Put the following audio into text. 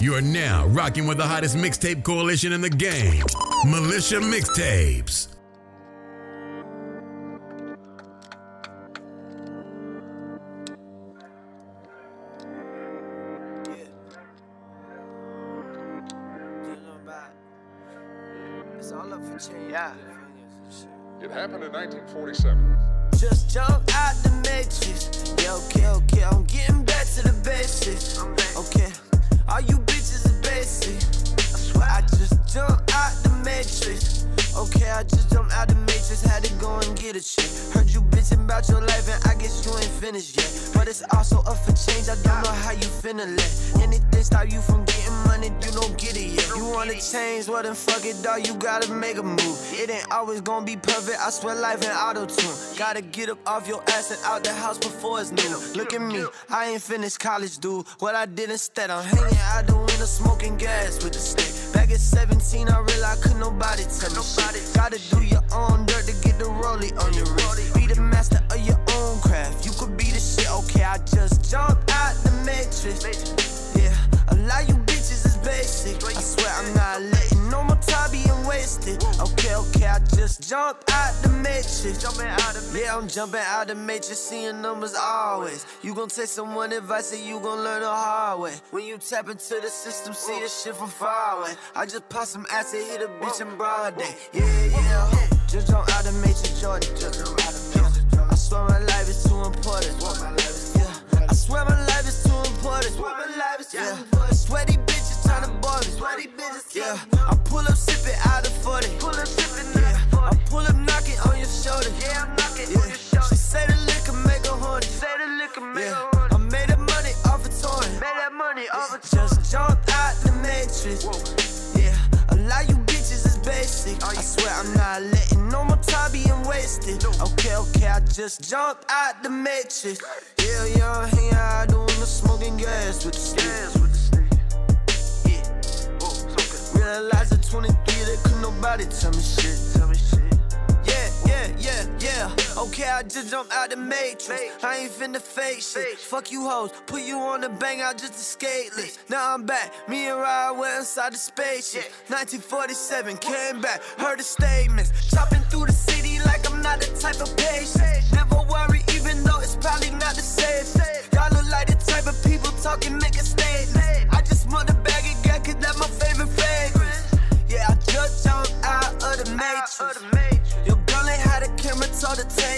You are now rocking with the hottest mixtape coalition in the game, Militia Mixtapes. Yeah. It happened in 1947. Just jump out the matrix. Yeah, okay, okay. I'm getting back chick. Heard you bitching about your life, and I guess you ain't finished yet. But it's also up for change, I don't know how you finna let anything stop you from getting money, you don't get it yet. You wanna change, well then fuck it, dog, you gotta make a move. It ain't always gonna be perfect, I swear life in auto tune. Gotta get up off your ass and out the house before it's new. Look at me, I ain't finished college, dude. What I did instead, I'm hanging out the window, smoking gas with the stick. Back at 17, I realized could nobody tell me shit. Gotta do your own dirt to get the Yeah, a lot you bitches is basic. I swear I'm not letting no more time being wasted. Okay, okay, I just jumped out the matrix. Yeah, I'm jumping out the matrix, seeing numbers always. You gon' take someone advice and you gon' learn the hard way. When you tap into the system, see the shit from far away. I just pop some ass acid, hit a bitch in broad day. Yeah, yeah. Just jump out the matrix, Jordan. Just jump out the matrix. I swear my life is too important. Important. Yeah. Sweaty bitches tryna bore me. Sweaty bitches. Yeah. I pull up sipping out of 40. Pull up sipping yeah. I pull up knocking on your shoulder. Yeah, I'm knocking yeah. on your shoulder. She say the liquor make her horny. Say the liquor make yeah. her horny. I made that money off a toy. Made that money off a toy. Just jumped out the matrix. Yeah. A lot you bitches is basic. Oh, I swear I'm not letting no more time being wasted. Okay, okay, I just jumped out the matrix. Yeah, yeah, hang out doing the smoking gas with the stick. Yeah. Oh, Realize at 23 that could nobody tell me shit. Tell me shit. Yeah, yeah, yeah, yeah. Okay, I just jumped out the matrix. I ain't finna fake shit. Fuck you hoes, put you on the bang out just skate list. Now I'm back, me and Ryan went inside the spaceship. 1947, came back, heard the statements. Chopping through the city talking, make a statement. I just want a bag of gas, cause that's my favorite fragrance. Yeah, I just jumped out of the matrix. Your girl ain't had a camera, told the tape.